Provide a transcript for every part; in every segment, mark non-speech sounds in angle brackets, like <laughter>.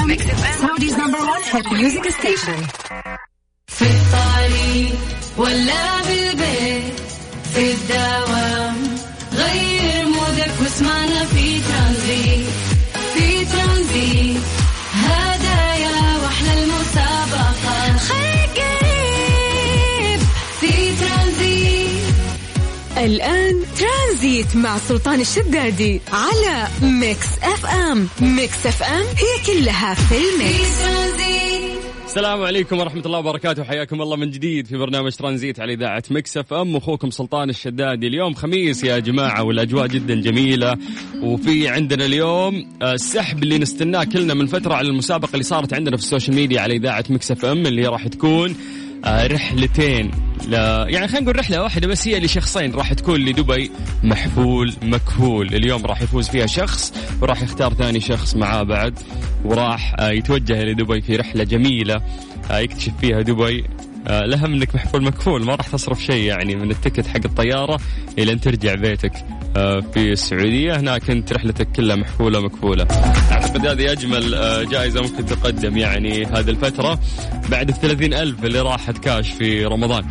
um Saudi's number 1 hit music station في الطريق ولا بالبيت في الدوام غير mood ك واسمعنا في ترانزيت في ترانزيت. هدايا وأحلى المسابقة خليك قريب في ترانزيت. الآن ترانزيت مع سلطان الشدادي على Mix FM. Mix FM هي كلها في ال mix. السلام عليكم ورحمة الله وبركاته. حياكم الله من جديد في برنامج ترانزيت على إذاعة مكس أف أم. أخوكم سلطان الشدادي. اليوم خميس يا جماعة والأجواء جدا جميلة. وفي عندنا اليوم السحب اللي نستناه كلنا من فترة على المسابقة اللي صارت عندنا في السوشيال ميديا على إذاعة مكس أف أم اللي راح تكون رحلتين لا يعني خلينا نقول رحلة واحدة بس هي لشخصين راح تكون لدبي محفول مكفول. اليوم راح يفوز فيها شخص وراح يختار ثاني شخص معاه بعد وراح آه، يتوجه لدبي في رحلة جميلة آه، يكتشف فيها دبي. آه، الأهم أنك محفول مكفول ما راح تصرف شيء يعني من التكت حق الطيارة إلى أن ترجع بيتك. آه، في السعودية هناك أنت رحلتك كلها محفولة مكفولة. أعتقد هذه أجمل آه، جائزة ممكن تقدم يعني هذه الفترة. بعد الثلاثين ألف اللي راحت كاش في رمضان.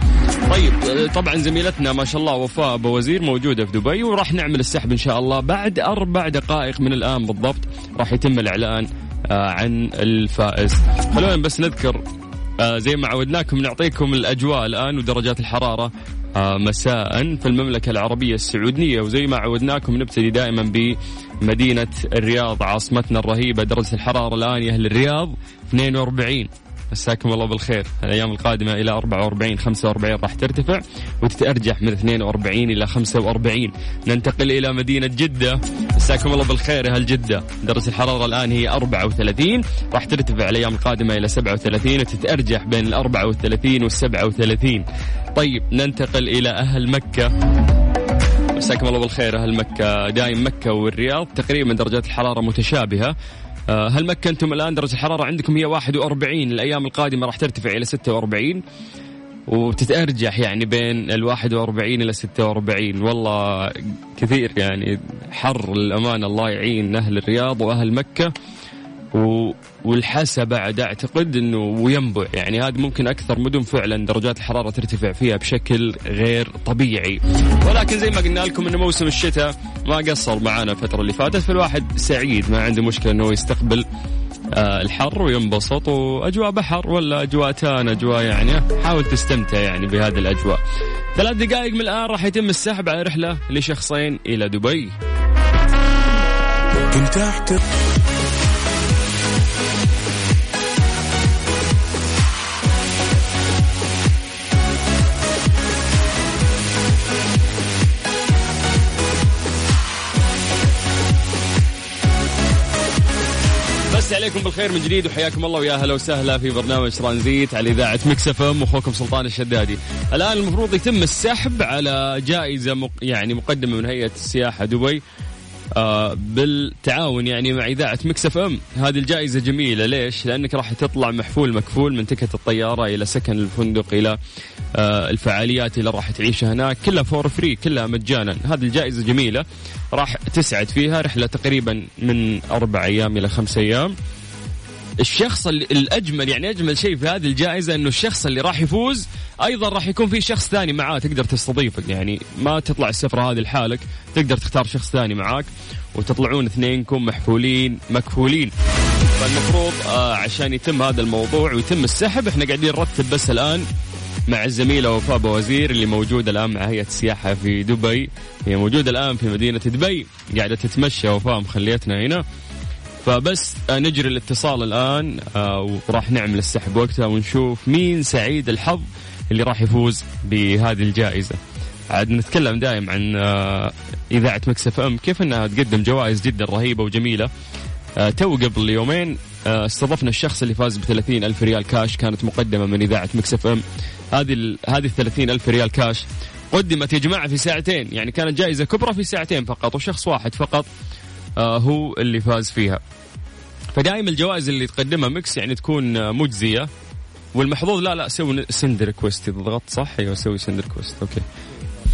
طيب آه، طبعا زميلتنا ما شاء الله وفاء أبو وزير موجودة في دبي وراح نعمل السحب إن شاء الله بعد أربع دقائق من الآن بالضبط. راح يتم الإعلان آه، عن الفائز. خلونا بس نذكر آه، زي ما عودناكم نعطيكم الأجواء الآن ودرجات الحرارة آه، مساء في المملكة العربية السعودية. وزي ما عودناكم نبتدي دائما بمدينة الرياض عاصمتنا الرهيبة درجة الحرارة الآن يا أهل الرياض 42 مساكم الله بالخير. الأيام القادمة إلى 44 45 راح ترتفع وتتأرجح من 42 إلى 45 ننتقل إلى مدينة جدة. مساكم الله بالخير يا أهل جدة. درجه الحرارة الآن هي 34 راح ترتفع الأيام القادمة إلى 37 وتتأرجح بين ال 34 وال 37 طيب ننتقل إلى أهل مكة. مساكم الله بالخير أهل مكة. دايم مكة والرياض. تقريبا درجات الحرارة متشابهة. هل مكة أنتم الآن درجة الحرارة عندكم هي 41 الأيام القادمة راح ترتفع إلى 46 وتتأرجح يعني بين ال 41 إلى 46 والله كثير يعني حر الأمان الله يعين أهل الرياض وأهل مكة. و... والحسا بعد أعتقد إنه وينبع. يعني هذه ممكن أكثر مدن فعلا درجات الحرارة ترتفع فيها بشكل غير طبيعي. ولكن زي ما قلنا لكم انه موسم الشتاء ما قصر معانا الفترة اللي فاتت فالواحد سعيد ما عنده مشكلة إنه يستقبل آه الحر وينبسط وأجواء بحر ولا اجواء تان أجواء يعني حاول تستمتع يعني بهذه الأجواء. ثلاث دقائق من الآن راح يتم السحب على رحلة لشخصين إلى دبي. كنت عليكم بالخير من جديد وحياكم الله ويا هلا وسهلا في برنامج ترانزيت على إذاعة مكس إف إم وأخوكم سلطان الشدادي. الآن المفروض يتم السحب على جائزة مق... يعني مقدمة من هيئة السياحة دبي آه بالتعاون يعني مع إذاعة مكس إف إم، هذه الجائزة جميلة ليش؟ لأنك راح تطلع محفول مكفول من تكت الطيارة إلى سكن الفندق إلى آه الفعاليات اللي راح تعيشها هناك كلها for free كلها مجانا، هذه الجائزة جميلة راح تسعد فيها رحلة تقريبا من أربع أيام إلى خمس أيام. الشخص الأجمل يعني أجمل شيء في هذه الجائزة إنه الشخص اللي راح يفوز أيضا راح يكون في شخص ثاني معاه تقدر تستضيفه يعني ما تطلع السفرة هذه لحالك تقدر تختار شخص ثاني معاك وتطلعون اثنينكم محفولين مكفولين. فالمفروض آه عشان يتم هذا الموضوع ويتم السحب إحنا قاعدين نرتب بس الآن مع الزميلة وفاء بوزير اللي موجودة الآن مع هيئة السياحة في دبي. هي موجودة الآن في مدينة دبي قاعدة تتمشى. وفاء مخليتنا هنا. فبس آه، نجري الاتصال الآن آه، وراح نعمل السحب وقتها ونشوف مين سعيد الحظ اللي راح يفوز بهذه الجائزة. عاد نتكلم دائم عن آه، إذاعة مكس إف إم كيف إنها تقدم جوائز جدا رهيبة وجميلة. تو قبل يومين استضفنا الشخص اللي فاز ب 30 ألف ريال كاش كانت مقدمة من إذاعة مكس إف إم هذه ال- هذه ال 30 ألف ريال كاش قدمت يا جماعة في ساعتين يعني كانت جائزة كبرى في ساعتين فقط وشخص واحد فقط هو اللي فاز فيها. فدائما الجوائز اللي تقدمها ميكس يعني تكون آه، مجزية. والمحظوظ لا لا سوي send request ضغطت صح أيوه سوي send request أوكي.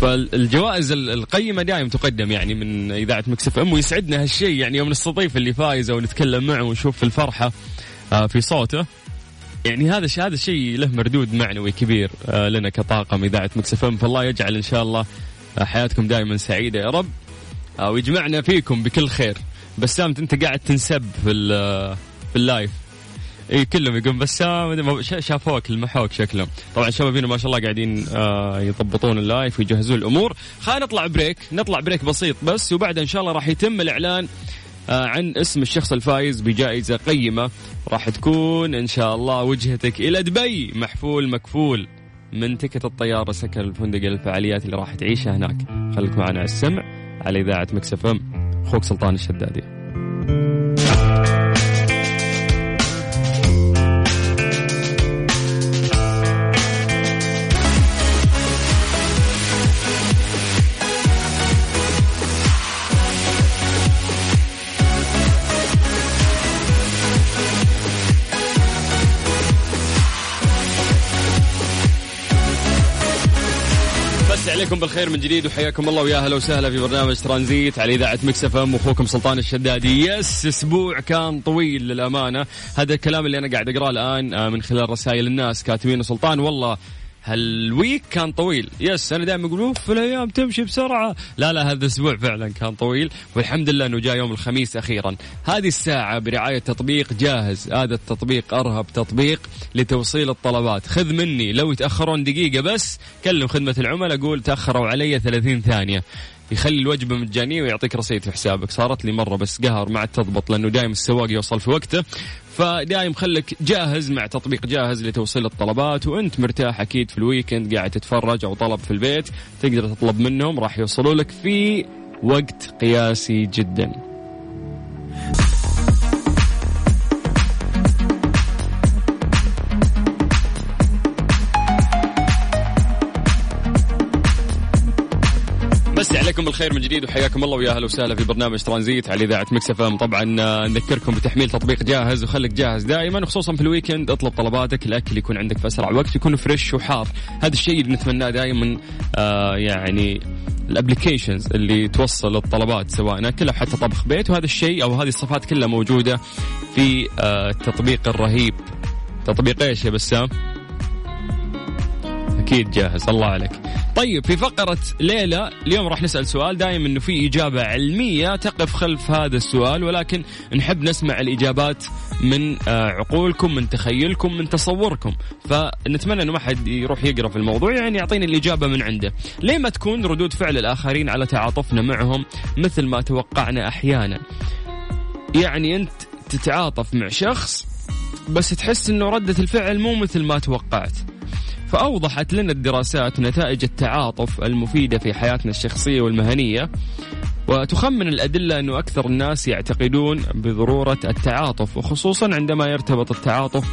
فالجوائز ال- القيمة دائما تقدم يعني من إذاعة مكس أف أم ويسعدنا هالشيء. يعني يوم نستضيف اللي فايز أو نتكلم معه ونشوف الفرحة آه، في صوته. يعني هذا الشيء هذا الشيء له مردود معنوي كبير آه، لنا كطاقم إذاعة مكس أف أم. فالله يجعل إن شاء الله آه، حياتكم دائما سعيدة. يا رب آه، ويجمعنا فيكم بكل خير. بسام انت قاعد تنسب في في ال live. إي كلهم يقول بسام شا- شافوك المحوك شكلهم. طبعا شبابينا ما شاء الله قاعدين آه يضبطون ال live ويجهزون الأمور. خلينا نطلع break. نطلع break بسيط بس وبعدها إن شاء الله راح يتم الإعلان آه عن اسم الشخص الفايز بجائزة قيمة. راح تكون إن شاء الله وجهتك إلى دبي. محفول مكفول من ticket الطيارة سكن الفندق الفعاليات اللي راح تعيشها هناك. خليك معنا على السمع. على إذاعة مكس أف أم أخوك سلطان الشدادي. مساكم عليكم بالخير من جديد وحياكم الله ويا أهلا وسهلا في برنامج ترانزيت على إذاعة مكس إف إم. واخوكم سلطان الشدادي. yes أسبوع كان طويل للأمانة. هذا الكلام اللي أنا قاعد أقرأه الآن آه، من خلال رسائل الناس كاتبين سلطان والله هال week كان طويل. yes أنا دائما أقول أوف الأيام تمشي بسرعة. لا لا هذا الأسبوع فعلا كان طويل. والحمد لله إنه جاء يوم الخميس أخيرا. هذه الساعة برعاية تطبيق جاهز. هذا التطبيق أرهب تطبيق لتوصيل الطلبات. خذ مني. لو يتأخرون دقيقة بس كلم خدمة العملاء قول تأخروا علي 30 ثانية. يخلي الوجبة مجانية ويعطيك رصيد في حسابك. صارت لي مرة بس قهر ما عاد تضبط لأنه دايم السواق يوصل في وقته. فدايم خلك جاهز مع تطبيق جاهز لتوصيل الطلبات وأنت مرتاح أكيد في الويكند قاعد تتفرج أو طلب في البيت تقدر تطلب منهم راح يوصلوا لك في وقت قياسي جدا. عليكم بالخير من جديد وحياكم الله ويا أهلا وسهلا في برنامج ترانزيت على إذاعة مكس اف طبعا آه، نذكركم بتحميل تطبيق جاهز وخليك جاهز دائما وخصوصا في ال weekend. اطلب طلباتك الأكل يكون عندك في أسرع وقت يكون fresh وحار. هذا الشيء اللي نتمناه دائما آه يعني ال applications اللي توصل الطلبات سواء أكل أو حتى طبخ بيت. وهذا الشيء أو هذه الصفات كلها موجودة في آه التطبيق الرهيب. تطبيق إيش يا بسام؟ أكيد جاهز الله عليك. طيب في فقرة ليلى اليوم راح نسأل سؤال دائما إنه في إجابة علمية تقف خلف هذا السؤال ولكن نحب نسمع الإجابات من آه، عقولكم من تخيلكم من تصوركم. فنتمنى إنه ما حد يروح يقرأ في الموضوع يعني يعطيني الإجابة من عنده. ليه ما تكون ردود فعل الآخرين على تعاطفنا معهم مثل ما توقعنا أحيانا؟ يعني أنت تتعاطف مع شخص بس تحس إنه ردة الفعل مو مثل ما توقعت. فأوضحت لنا الدراسات نتائج التعاطف المفيدة في حياتنا الشخصية والمهنية وتخمن الأدلة أنه أكثر الناس يعتقدون بضرورة التعاطف وخصوصا عندما يرتبط التعاطف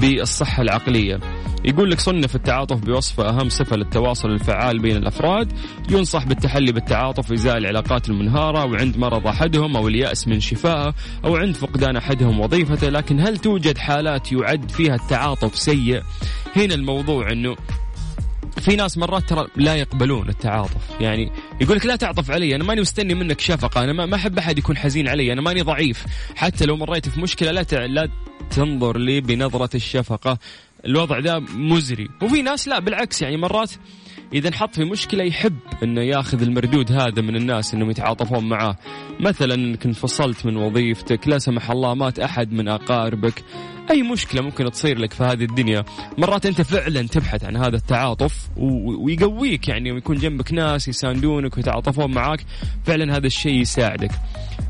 بالصحة العقلية. يقول لك صنف التعاطف بوصفه أهم صفة للتواصل الفعال بين الأفراد ينصح بالتحلي بالتعاطف إزاء العلاقات المنهارة وعند مرض أحدهم أو اليأس من شفائه أو عند فقدان أحدهم وظيفته لكن هل توجد حالات يعد فيها التعاطف سيء؟ هنا الموضوع أنه في ناس مرات ترى لا يقبلون التعاطف. يعني يقول لك لا تعطف علي أنا ماني مستني منك شفقة أنا ما أحب أحد يكون حزين علي أنا ماني ضعيف. حتى لو مريت في مشكلة لا تع... لا تنظر لي بنظرة الشفقة. الوضع ذا مزري. وفي ناس لا بالعكس يعني مرات إذا انحط في مشكلة يحب إنه ياخذ المردود هذا من الناس إنهم يتعاطفون معاه مثلا إنك انفصلت من وظيفتك لا سمح الله مات أحد من أقاربك. أي مشكلة ممكن تصير لك في هذه الدنيا؟ مرات أنت فعلا تبحث عن هذا التعاطف ويقويك يعني ويكون جنبك ناس يساندونك ويتعاطفون معاك. فعلا هذا الشيء يساعدك.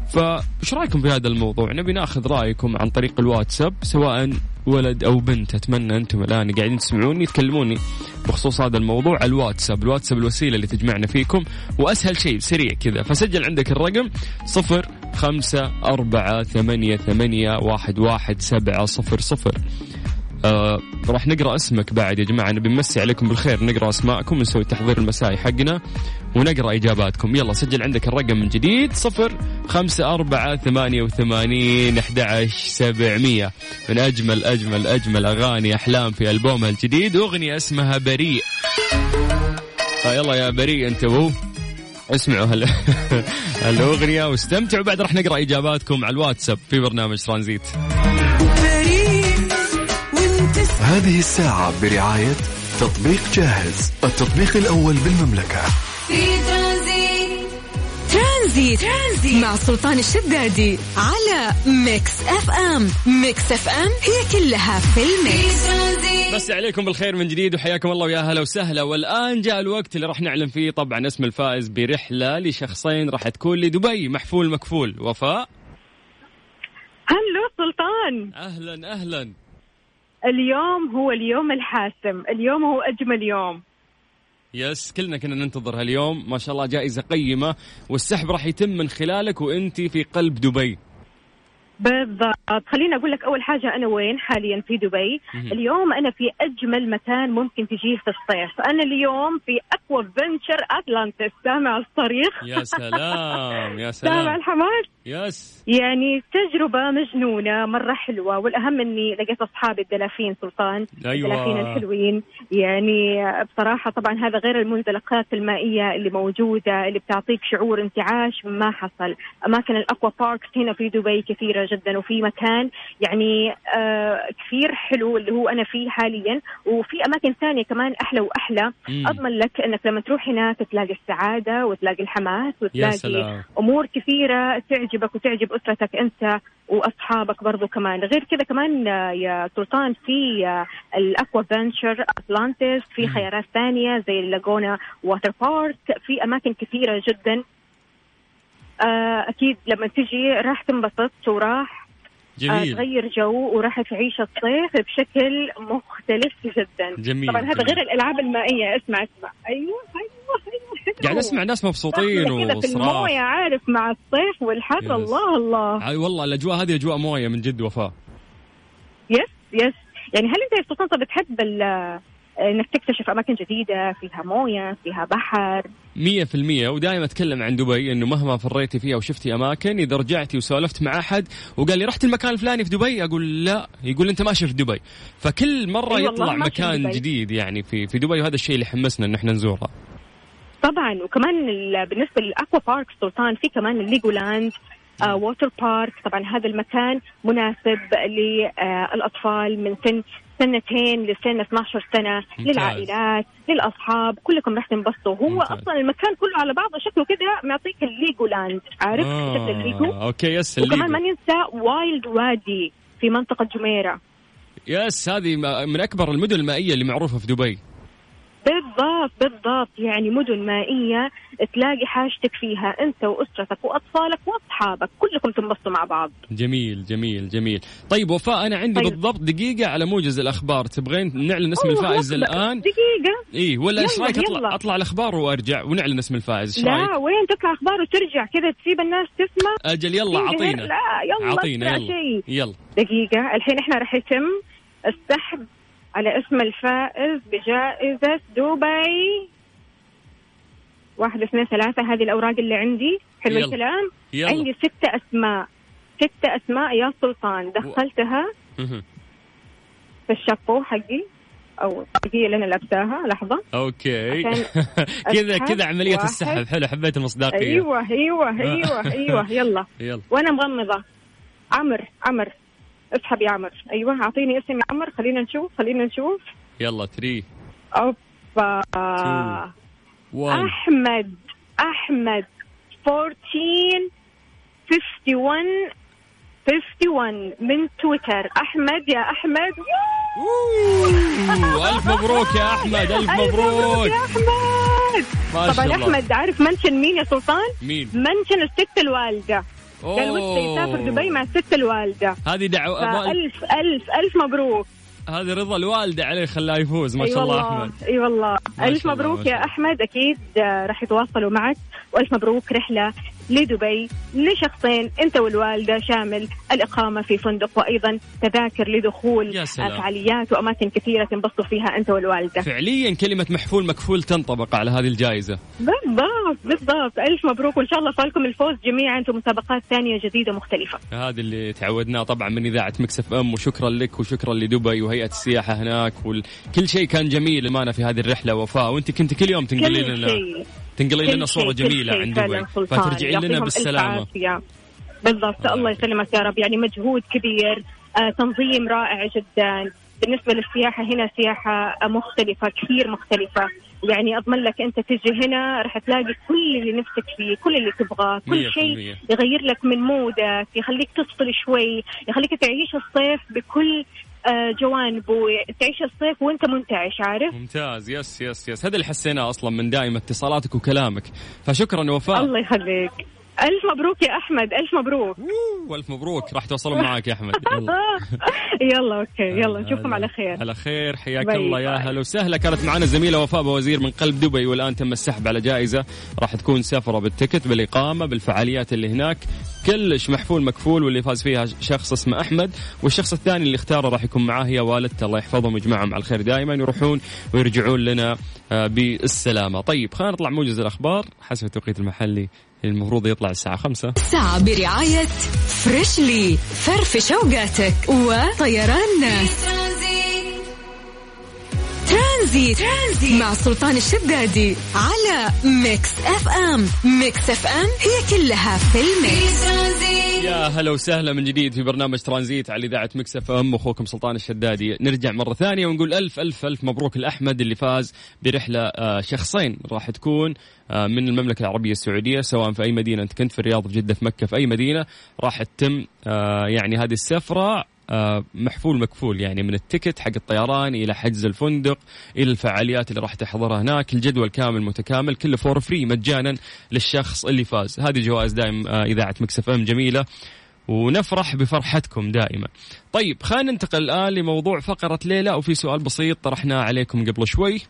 فإيش رأيكم في هذا الموضوع؟ نبي ناخذ رأيكم عن طريق الواتساب سواء ولد أو بنت أتمنى أنتم الآن قاعدين تسمعوني تكلموني بخصوص هذا الموضوع على الواتساب الواتساب الوسيلة اللي تجمعنا فيكم. وأسهل شيء سريع كذا فسجل عندك الرقم صفر خمسة أربعة ثمانية ثمانية واحد واحد سبعة صفر صفر. آه راح نقرأ اسمك بعد يا جماعة نبي نمسي عليكم بالخير نقرأ أسماءكم ونسوي التحضير المسائي حقنا ونقرأ إجاباتكم. يلا سجل عندك الرقم من جديد صفر خمسة أربعة ثمانية وثمانين أحد سبعمية. من أجمل أجمل أجمل أغاني أحلام في ألبومها الجديد أغنية اسمها بريء. فيلا يا بريء انتبهوا. اسمعوا هال... <laughs> هالأغنية واستمتعوا. بعد راح نقرأ إجاباتكم على الواتساب في برنامج ترانزيت. هذه الساعة برعاية تطبيق جاهز التطبيق الأول بالمملكة. في ترانزيت. ترانزيت. ترانزيت. مع سلطان الشدادي على ميكس أف أم. ميكس أف أم هي كلها في الميكس. بس عليكم بالخير من جديد وحياكم الله ويا هلا وسهلا. والآن جاء الوقت اللي راح نعلن فيه طبعا اسم الفائز برحلة لشخصين راح تكون لدبي. محفول مكفول. وفاء؟ هلو سلطان. أهلا أهلا. اليوم هو اليوم الحاسم. اليوم هو أجمل يوم. يس كلنا كنا ننتظر هاليوم. ما شاء الله جائزة قيمة والسحب راح يتم من خلالك وأنت في قلب دبي. بالضبط. خليني أقول لك أول حاجة أنا وين؟ حاليا في دبي. اليوم أنا في أجمل مكان ممكن تجيه في الصيف أنا اليوم في أكوا فينشر أتلانتس سامع الصريخ؟ يا سلام يا <laughs> سامع سلام. الحماس؟ yes. يعني تجربة مجنونة مرة حلوة والأهم أني لقيت أصحابي الدلافين سلطان أيوة. الدلافين الحلوين. يعني بصراحة طبعا هذا غير المنزلقات المائية اللي موجودة اللي بتعطيك شعور انتعاش ما حصل. أماكن ال aqua parks هنا في دبي كثيرة جدا وفي مكان يعني آه كثير حلو اللي هو أنا فيه حاليا. وفي أماكن ثانية كمان أحلى وأحلى. مم. أضمن لك أنك لما تروح هناك تلاقي السعادة وتلاقي الحماس وتلاقي سلام. أمور كثيرة تعجبك وتعجب أسرتك أنت وأصحابك برضو كمان غير كذا كمان آه، يا سلطان في آه، الأكوا فنتشر اتلانتس في. خيارات ثانية زي اللاجونا water park في أماكن كثيرة جدا آه، أكيد لما تجي راح تنبسط وراح جميل. تغير جو وراح تعيش الصيف بشكل مختلف جدا. جميل طبعا هذا. غير الألعاب المائية. اسمع اسمع. أيوه أيوه أيوه. قاعد أسمع ناس مبسوطين وصراخ الموية عارف مع الصيف والحر. الله الله. أي والله الأجواء هذه أجواء موية من جد وفاء. yes yes يعني هل أنت يا سلطان طب بتحب ال- إنك تكتشف أماكن جديدة فيها موية فيها بحر. مية في المية. ودائما أتكلم عن دبي أنه مهما فريتي فيها وشفتي أماكن إذا رجعتي وسولفت مع أحد وقال لي رحت المكان الفلاني في دبي أقول لا. يقول أنت ما شفت دبي. فكل مرة أي والله يطلع مكان. جديد يعني في في دبي وهذا الشيء اللي حمسنا أن إحنا نزورها طبعا. وكمان ال- بالنسبة لل aqua park سلطان في كمان ال Legoland آه water park طبعا هذا المكان مناسب للأطفال من سن سنتين لسن 12 سنة ممتاز. للعائلات للأصحاب. كلكم راح تنبسطوا. هو ممتاز. أصلا المكان كله على بعضه شكله كده معطيك ال Legoland عارف؟ شكل الليجو آه okay yes وكمان ما الليجو. ننسى Wild Wadi في منطقة جميرة. يس هذه من أكبر المدن المائية اللي معروفة في دبي. بالضبط بالضبط يعني مدن مائية تلاقي حاجتك فيها أنت وأسرتك وأطفالك وأصحابك كلكم تنبسطوا مع بعض جميل جميل جميل طيب وفاء أنا عندي طيب. بالضبط دقيقة على موجز الأخبار تبغين نعلن اسم الفائز. الآن دقيقة إيه ولا إيش يلا، رأيك أطلع يلا. أطلع الأخبار وأرجع ونعلن اسم الفائز إيش رأيك لا وين تطلع أخبار وترجع كذا تسيب الناس تسمع أجل يلا تنقهر. عطينا لا يلا عطينا أسرع يلا شيء. يلا دقيقة الحين إحنا راح يتم السحب على اسم الفائز بجائزة دبي. واحد اثنين ثلاثة هذه الأوراق اللي عندي. حلو يلا. الكلام؟ يلا. عندي ست أسماء. ست أسماء يا سلطان. دخلتها مهم. في الشابو حقي. أو هي اللي أنا لابساها. لحظة. أوكي. <laughs> كذا كذا عملية واحد. السحب. حلو حبيت المصداقية. أيوة أيوة أيوة <laughs> أيوة. يلا. يلا. وأنا مغمضة. عمر عمر. اسحب يا عمر. أيوة أعطيني اسم يا عمر. خلينا نشوف خلينا نشوف. يلا 3 أوبا. Two. 1 أحمد أحمد. 14 51 51 من تويتر. أحمد يا أحمد. ألف مبروك يا أحمد ألف مبروك يا أحمد. طبعا أحمد عارف mention مين يا سلطان؟ مين؟ mention الست الوالدة. قال ودي يسافر. دبي مع الست الوالدة. هذه دعوة فالف الف الف مبروك. هذه رضا الوالدة عليه خلاه يفوز ما شاء الله أحمد. أي والله. ألف مبروك يا. أحمد. أكيد آه، راح يتواصلوا معك. وألف مبروك رحلة لدبي لشخصين انت والوالدة شامل الإقامة في فندق. وأيضا تذاكر لدخول. فعاليات وأماكن كثيرة تنبسطوا فيها أنت والوالدة. فعليا كلمة محفول مكفول تنطبق على هذه الجائزة. بالضبط بالضبط. ألف مبروك وإن شاء الله فالكم الفوز جميعا في مسابقات ثانية جديدة مختلفة. هذا اللي تعودناه طبعا من إذاعة مكسف أم. وشكرا لك وشكرا لدبي وهيئة السياحة هناك وكل شيء كان جميل معنا في هذه الرحلة وفاء وأنت كنت كل يوم تنقلي كل لنا. شيء. تنقلي لنا صورة جميلة عن دبي سلطان. فترجعين لنا بالسلامة. بالضبط. الله يسلمك يا رب. يعني مجهود كبير. آه تنظيم رائع جدا. بالنسبة للسياحة هنا سياحة مختلفة كثير مختلفة. يعني أضمن لك أنت تجي هنا راح تلاقي كل اللي نفسك فيه كل اللي تبغاه كل شيء. يغير لك من mood ك يخليك تفصل شوي يخليك تعيش الصيف بكل آه جوانبه تعيش الصيف وأنت منتعش عارف؟ ممتاز. yes yes yes. هذا اللي حسيناه أصلا من دائما اتصالاتك وكلامك. فشكرا وفاء. الله يخليك. ألف مبروك يا أحمد ألف مبروك. والف مبروك. راح توصلون معك يا أحمد. يلا. <laughs> يلا okay يلا نشوفكم على خير. على خير حياك الله. يا. هلا وسهلا. كانت معنا زميلة وفاء بوزير من قلب دبي والآن تم السحب على جائزة. راح تكون سفرة بال ticket بالإقامة بالفعاليات اللي هناك. كلش محفول مكفول واللي فاز فيها شخص اسمه أحمد. والشخص الثاني اللي اختاره راح يكون معاه هي والدته. الله يحفظهم ويجمعهم على الخير دائما يروحون ويرجعون لنا آه، بالسلامة. طيب خلينا نطلع موجز الأخبار. حسب التوقيت المحلي. المفروض يطلع الساعة خمسة. ساعة برعاية Freshly فرفش اوقاتك وطيران ناس ترانزيت, ترانزيت. مع سلطان الشدادي على Mix FM. Mix FM هي كلها في ال mix. يا هلا وسهلا من جديد في برنامج ترانزيت على إذاعة Mix FM. أخوكم سلطان الشدادي. نرجع مرة ثانية ونقول ألف ألف ألف مبروك لأحمد اللي فاز برحلة آه، شخصين راح تكون آه، من المملكة العربية السعودية سواء في أي مدينة. أنت كنت في الرياض في جدة في مكة في أي مدينة راح تتم آه، يعني هذه السفرة. محفول مكفول يعني من ال ticket حق الطيران إلى حجز الفندق إلى الفعاليات اللي راح تحضرها هناك الجدول كامل متكامل كله for free مجانا للشخص اللي فاز. هذه جوائز دائم آه، إذاعة Mix FM جميلة ونفرح بفرحتكم دائما. طيب خلينا ننتقل الآن لموضوع فقرة ليه لا وفي سؤال بسيط طرحناه عليكم قبل شوي.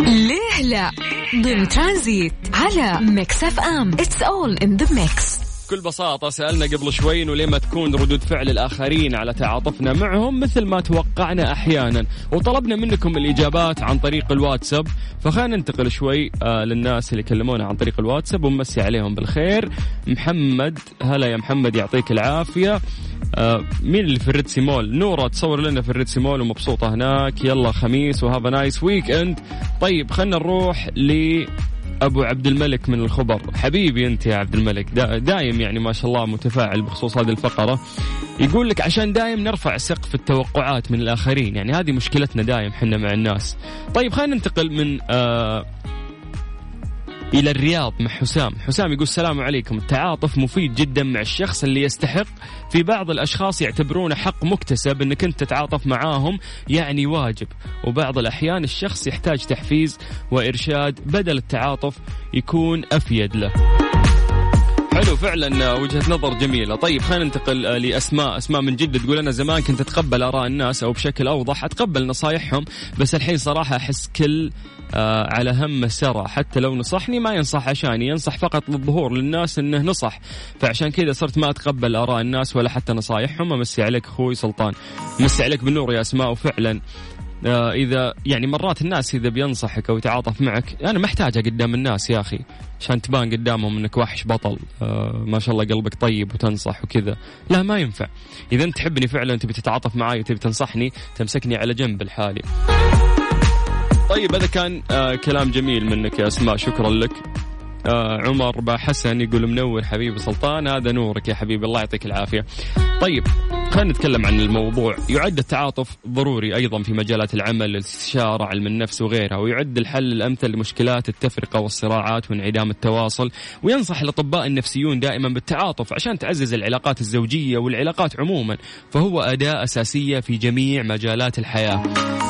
ليه لا ضمن ترانزيت على Mix FM it's all in the mix بكل بساطة سألنا قبل شوي إنه ليه ما تكون ردود فعل الآخرين على تعاطفنا معهم مثل ما توقعنا أحيانا. وطلبنا منكم الإجابات عن طريق الواتساب. فخلينا ننتقل شوي آه للناس اللي كلمونا عن طريق الواتساب ونمسي عليهم بالخير. محمد هلا يا محمد يعطيك العافية. آه مين اللي في ال Red Sea Mall؟ نورة تصور لنا في ال Red Sea Mall ومبسوطة هناك. يلا خميس و have nice weekend طيب خلينا نروح ل أبو عبد الملك من الخبر. حبيبي أنت يا عبد الملك. دا دايم يعني ما شاء الله متفاعل بخصوص هذه الفقرة. يقول لك عشان دايم نرفع سقف التوقعات من الآخرين. يعني هذه مشكلتنا دايم حنا مع الناس. طيب خلينا ننتقل من آه إلى الرياض مع حسام. حسام يقول السلام عليكم. التعاطف مفيد جدا مع الشخص اللي يستحق. في بعض الأشخاص يعتبرونه حق مكتسب إنك أنت تتعاطف معاهم يعني واجب. وبعض الأحيان الشخص يحتاج تحفيز وإرشاد بدل التعاطف يكون أفيد له. حلو فعلا وجهة نظر جميلة. طيب خلينا ننتقل آه، لأسماء. أسماء من جدة تقول أنا زمان كنت أتقبل آراء الناس أو بشكل أوضح أتقبل نصايحهم بس الحين صراحة أحس كل آه على هم سرى. حتى لو نصحني ما ينصح عشاني ينصح فقط للظهور للناس إنه نصح. فعشان كذا صرت ما أتقبل آراء الناس ولا حتى نصايحهم. أمسي عليك أخوي سلطان. مسي عليك بالنور يا أسماء وفعلا آه، اذا يعني مرات الناس إذا بينصحك أو يتعاطف معك أنا محتاجه قدام الناس يا أخي عشان تبان قدامهم إنك وحش بطل آه ما شاء الله قلبك طيب وتنصح وكذا. لا ما ينفع. إذا أنت تحبني فعلا تبي تتعاطف معي وتبي تنصحني تمسكني على جنب لحالي. طيب هذا كان آه كلام جميل منك يا أسماء شكرا لك. آه عمر با حسن يقول منور حبيبي سلطان هذا نورك يا حبيبي الله يعطيك العافية. طيب خلينا نتكلم عن الموضوع. يعد التعاطف ضروري أيضا في مجالات العمل الاستشارة علم النفس وغيرها ويعد الحل الأمثل لمشكلات التفرقة والصراعات وانعدام التواصل. وينصح الأطباء النفسيون دائما بالتعاطف عشان تعزز العلاقات الزوجية والعلاقات عموما فهو أداة أساسية في جميع مجالات الحياة.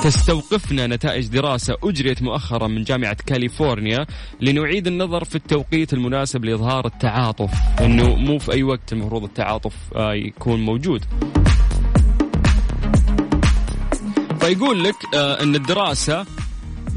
تستوقفنا نتائج دراسة أجريت مؤخرا من جامعة كاليفورنيا لنعيد النظر في التوقيت المناسب لإظهار التعاطف. إنه مو في أي وقت المفروض التعاطف آه، يكون موجود. فيقول لك آه، إن الدراسة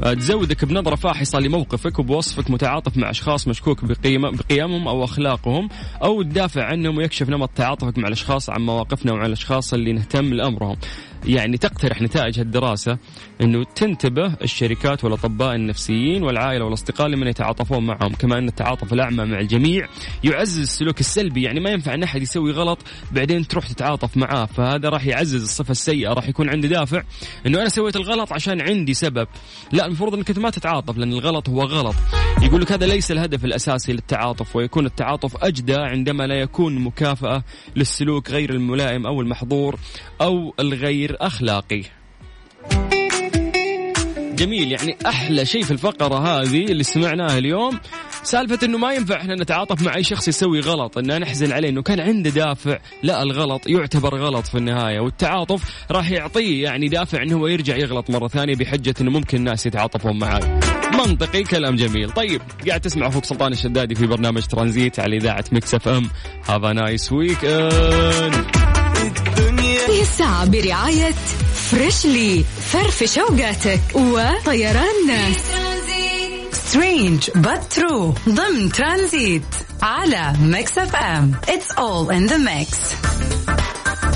آه، تزودك بنظرة فاحصة لموقفك وبوصفك متعاطف مع أشخاص مشكوك بقيم بقيمهم أو أخلاقهم أو تدافع عنهم ويكشف نمط تعاطفك مع الأشخاص عن مواقفنا وعن الأشخاص اللي نهتم لأمرهم. يعني تقترح نتائج هالدراسة أنه تنتبه الشركات والأطباء النفسيين والعائلة والأصدقاء لمن يتعاطفون معهم كما أن التعاطف الأعمى مع الجميع يعزز السلوك السلبي يعني ما ينفع أن أحد يسوي غلط بعدين تروح تتعاطف معاه فهذا راح يعزز الصفة السيئة راح يكون عندي دافع أنه أنا سويت الغلط عشان عندي سبب. لا المفروض أنك ما تتعاطف لأن الغلط هو غلط. يقول لك هذا ليس الهدف الأساسي للتعاطف ويكون التعاطف أجدى عندما لا يكون مكافأة للسلوك غير الملائم أو المحظور أو الغير أخلاقي. جميل يعني أحلى شيء في الفقرة هذه اللي سمعناها اليوم سالفة إنه ما ينفع إحنا نتعاطف مع أي شخص يسوي غلط إن نحزن عليه إنه كان عنده دافع لا الغلط يعتبر غلط في النهاية والتعاطف راح يعطيه يعني دافع إنه هو يرجع يغلط مرة ثانية بحجة إنه ممكن الناس يتعاطفون معاه. منطقي كلام جميل. طيب قاعد تسمع أخوك سلطان الشدادي في برنامج ترانزيت على إذاعة Mix FM. have nice week هذه الساعة برعاية Freshly فرفش اوقاتك وطيران ناس strange but true ضمن ترانزيت على Mix FM it's all in the mix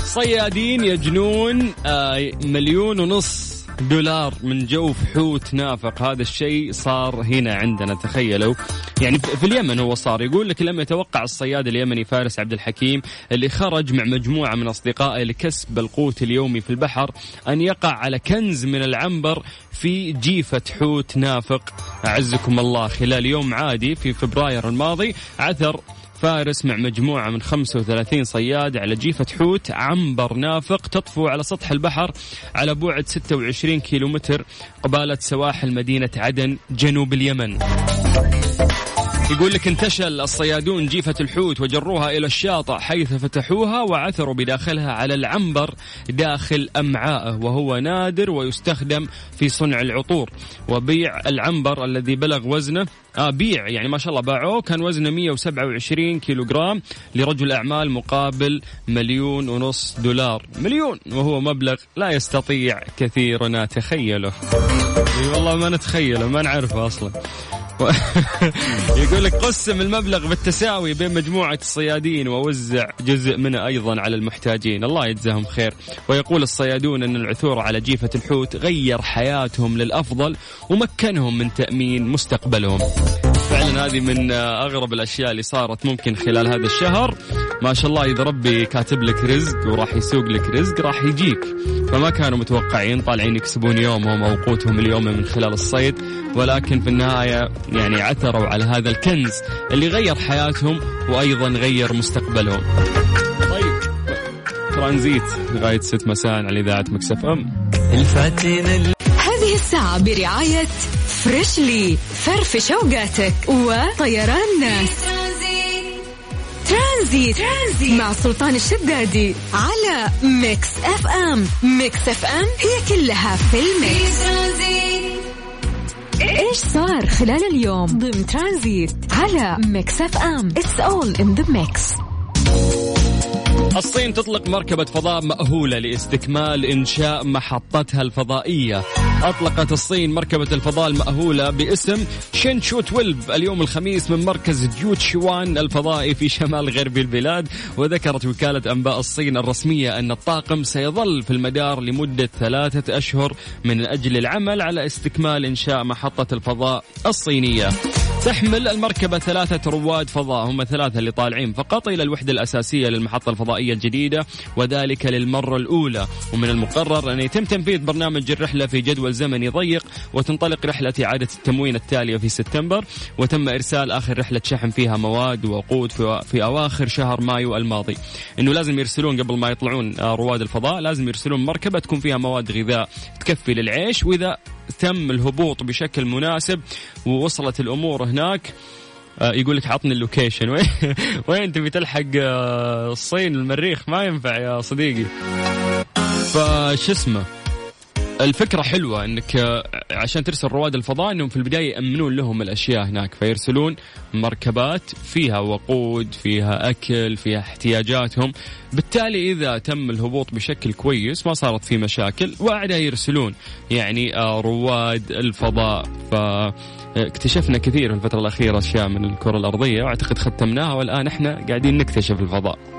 صيادين يجنون آه مليون ونص دولار من جوف حوت نافق. هذا الشيء صار هنا عندنا تخيلوا. يعني في اليمن هو صار. يقول لك لم يتوقع الصياد اليمني فارس عبد الحكيم اللي خرج مع مجموعة من أصدقائه لكسب القوت اليومي في البحر أن يقع على كنز من العنبر في جيفة حوت نافق. أعزكم الله خلال يوم عادي في فبراير الماضي عثر فارس مع مجموعة من 35 صياد على جيفة حوت عنبر نافق تطفو على سطح البحر على بعد 26 كيلومتر قبالة سواحل مدينة عدن جنوب اليمن. يقول لك انتشل الصيادون جيفة الحوت وجروها إلى الشاطئ حيث فتحوها وعثروا بداخلها على العنبر داخل أمعائه وهو نادر ويستخدم في صنع العطور. وبيع العنبر الذي بلغ وزنه آه بيع يعني ما شاء الله باعوه كان وزنه 127 كيلو جرام لرجل أعمال مقابل مليون ونص دولار. مليون وهو مبلغ لا يستطيع كثيرنا تخيله. والله ما نتخيله ما نعرفه أصلا. <laughs> يقول لك قسم المبلغ بالتساوي بين مجموعة الصيادين ووزع جزء منه أيضا على المحتاجين. الله يجزاهم خير. ويقول الصيادون أن العثور على جيفة الحوت غير حياتهم للأفضل ومكنهم من تأمين مستقبلهم. هذه من أغرب الأشياء اللي صارت ممكن خلال هذا الشهر ما شاء الله إذا ربي كاتب لك رزق وراح يسوق لك رزق راح يجيك فما كانوا متوقعين طالعين يكسبون يومهم أو قوتهم اليوم من خلال الصيد ولكن في النهاية يعني عثروا على هذا الكنز اللي غير حياتهم وأيضا غير مستقبلهم. طيب ترانزيت لغاية 6 مساء على إذاعة Mix FM. الفاتن هذه الساعة برعاية Freshly فرفش اوقاتك وطيران ناس ترانزيت. ترانزيت مع سلطان الشدادي على Mix FM. Mix FM هي كلها في ال mix. إيش صار خلال اليوم؟ ضمن ترانزيت على Mix FM. it's all in the mix الصين تطلق مركبة فضاء مأهولة لاستكمال إنشاء محطتها الفضائية. أطلقت الصين مركبة الفضاء المأهولة باسم شينشو 12 اليوم الخميس من مركز جيوتشوان الفضائي في شمال غرب البلاد. وذكرت وكالة أنباء الصين الرسمية أن الطاقم سيظل في المدار لمدة ثلاثة أشهر من أجل العمل على استكمال إنشاء محطة الفضاء الصينية. تحمل المركبة ثلاثة رواد فضاء هم ثلاثة اللي طالعين فقط إلى الوحدة الأساسية للمحطة الفضائية الجديدة وذلك للمرة الأولى. ومن المقرر أن يتم تنفيذ برنامج الرحلة في جدول زمني ضيق وتنطلق رحلة إعادة التموين التالية في سبتمبر وتم إرسال آخر رحلة شحن فيها مواد ووقود في, في أواخر شهر مايو الماضي. إنه لازم يرسلون قبل ما يطلعون آه، رواد الفضاء لازم يرسلون مركبة تكون فيها مواد غذاء تكفي للعيش وإذا تم الهبوط بشكل مناسب ووصلت الأمور هناك. آه، يقول لك عطني اللوكيشن. <laughs> وين وين تبي تلحق آه، الصين المريخ؟ ما ينفع يا صديقي. فش اسمه؟ الفكرة حلوة إنك آه، عشان ترسل رواد الفضاء إنهم في البداية يأمنون لهم الأشياء هناك فيرسلون مركبات فيها وقود فيها أكل فيها احتياجاتهم. بالتالي إذا تم الهبوط بشكل كويس ما صارت في مشاكل وعدا يرسلون يعني آه، رواد الفضاء. ف اكتشفنا كثير في الفترة الأخيرة أشياء من الكرة الأرضية وأعتقد ختمناها والآن إحنا قاعدين نكتشف الفضاء.